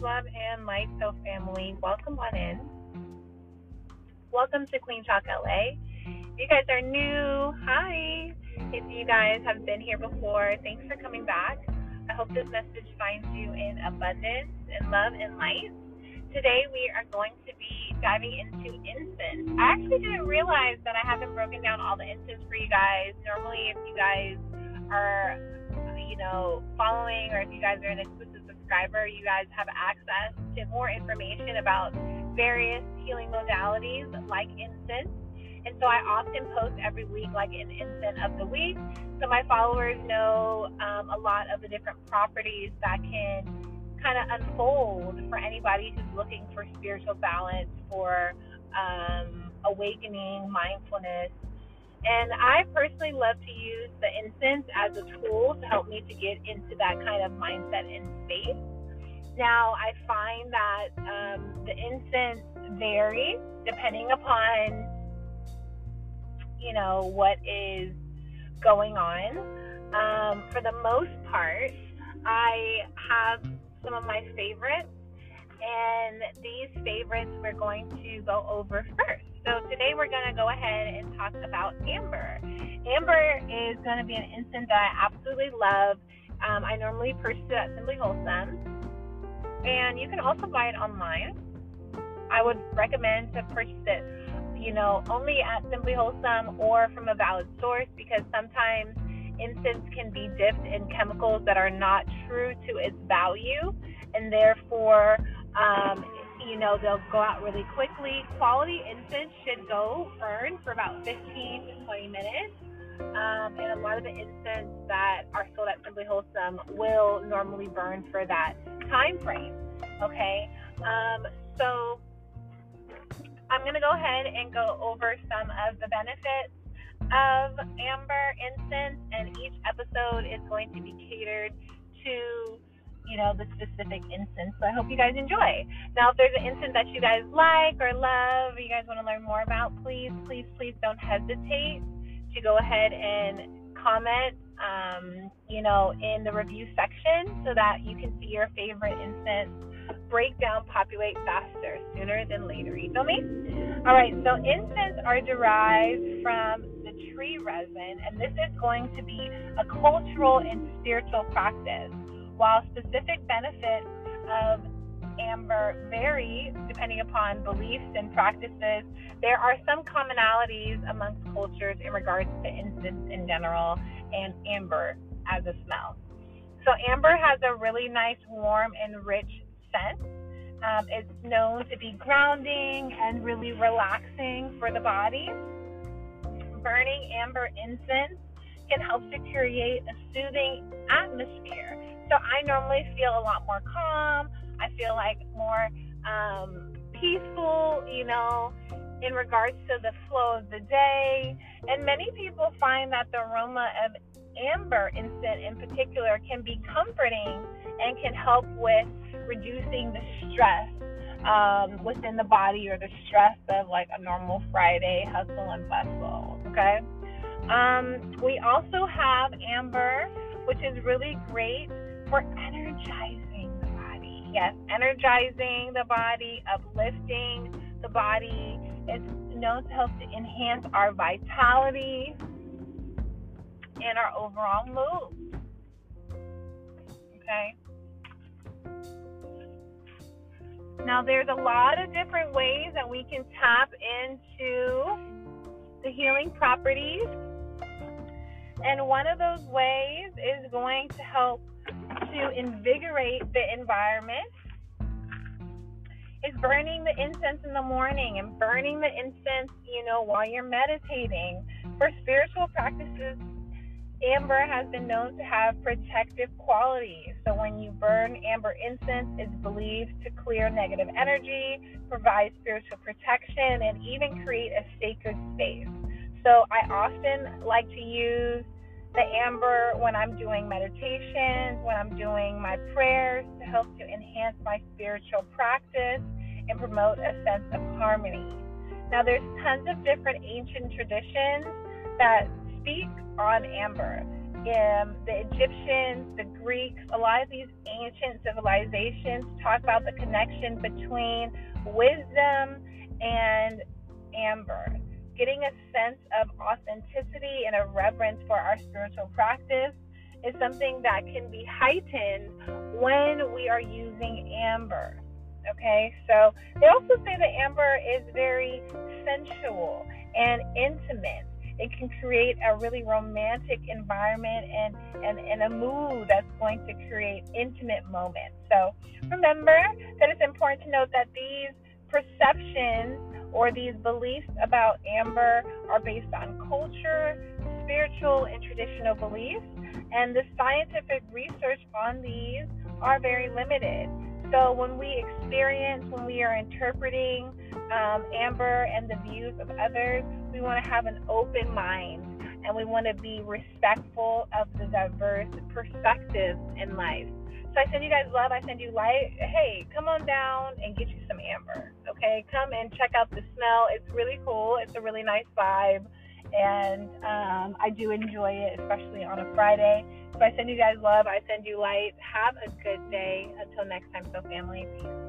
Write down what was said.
love, and light so family. Welcome on in. Welcome to Queen Talk LA. If you guys are new, hi. If you guys have been here before, thanks for coming back. I hope this message finds you in abundance and love and light. Today we are going to be diving into incense. I actually didn't realize that I haven't broken down all the incense for you guys. Normally, if you guys are, you know, following or if you guys are in exclusive subscriber, you guys have access to more information about various healing modalities like incense. And so I often post every week like an incense of the week. So my followers know um, a lot of the different properties that can kind of unfold for anybody who's looking for spiritual balance, for um, awakening, mindfulness. And I personally love to use the incense as a tool to help me to get into that kind of mindset and space. Now, I find that um, the incense varies depending upon, you know, what is going on. Um, for the most part, I have some of my favorites, and these favorites we're going to go over first. So today we're going to go ahead and talk about amber. Amber is going to be an incense that I absolutely love. Um, I normally purchase it at Simply Wholesome, and you can also buy it online. I would recommend to purchase it, you know, only at Simply Wholesome or from a valid source because sometimes incense can be dipped in chemicals that are not true to its value, and therefore, um, you know, they'll go out really quickly. Quality incense should go burn for about 15 to 20 minutes. Um, and a lot of the incense that are sold at Simply Wholesome will normally burn for that time frame. Okay, um, so I'm going to go ahead and go over some of the benefits of amber incense, and each episode is going to be catered to you know the specific incense. So I hope you guys enjoy. Now, if there's an incense that you guys like or love, or you guys want to learn more about, please, please, please don't hesitate to go ahead and comment. Um, you know, in the review section, so that you can see your favorite incense breakdown populate faster, sooner than later. You feel me? All right. So incense are derived from the tree resin, and this is going to be a cultural and spiritual practice. While specific benefits of amber vary depending upon beliefs and practices, there are some commonalities amongst cultures in regards to incense in general and amber as a smell. So, amber has a really nice, warm, and rich scent. Um, it's known to be grounding and really relaxing for the body burning amber incense can help to create a soothing atmosphere. So I normally feel a lot more calm. I feel like more um, peaceful, you know, in regards to the flow of the day. And many people find that the aroma of amber incense in particular can be comforting and can help with reducing the stress um, within the body or the stress of like a normal Friday hustle and bustle. Okay. Um, we also have amber, which is really great for energizing the body. Yes, energizing the body, uplifting the body. It's known to help to enhance our vitality and our overall mood. Okay. Now, there's a lot of different ways that we can tap into the healing properties. And one of those ways is going to help to invigorate the environment. Is burning the incense in the morning and burning the incense, you know, while you're meditating. For spiritual practices, Amber has been known to have protective qualities. So when you burn amber incense, it's believed to clear negative energy, provide spiritual protection, and even create a sacred space. So I often like to use the amber when I'm doing meditations, when I'm doing my prayers to help to enhance my spiritual practice and promote a sense of harmony. Now, there's tons of different ancient traditions that speak on amber. Um, the Egyptians, the Greeks, a lot of these ancient civilizations talk about the connection between wisdom and amber. Getting a sense of authenticity and a reverence for our spiritual practice is something that can be heightened when we are using amber. Okay, so they also say that amber is very sensual and intimate. It can create a really romantic environment and, and, and a mood that's going to create intimate moments. So remember that it's important to note that these perceptions or these beliefs about amber are based on culture, spiritual, and traditional beliefs, and the scientific research on these are very limited. So when we experience, when we are interpreting um, Amber and the views of others, we want to have an open mind and we want to be respectful of the diverse perspectives in life. So I send you guys love. I send you light. Hey, come on down and get you amber. Okay, come and check out the smell. It's really cool. It's a really nice vibe, and um, I do enjoy it, especially on a Friday. So I send you guys love. I send you light. Have a good day. Until next time, so family. Peace.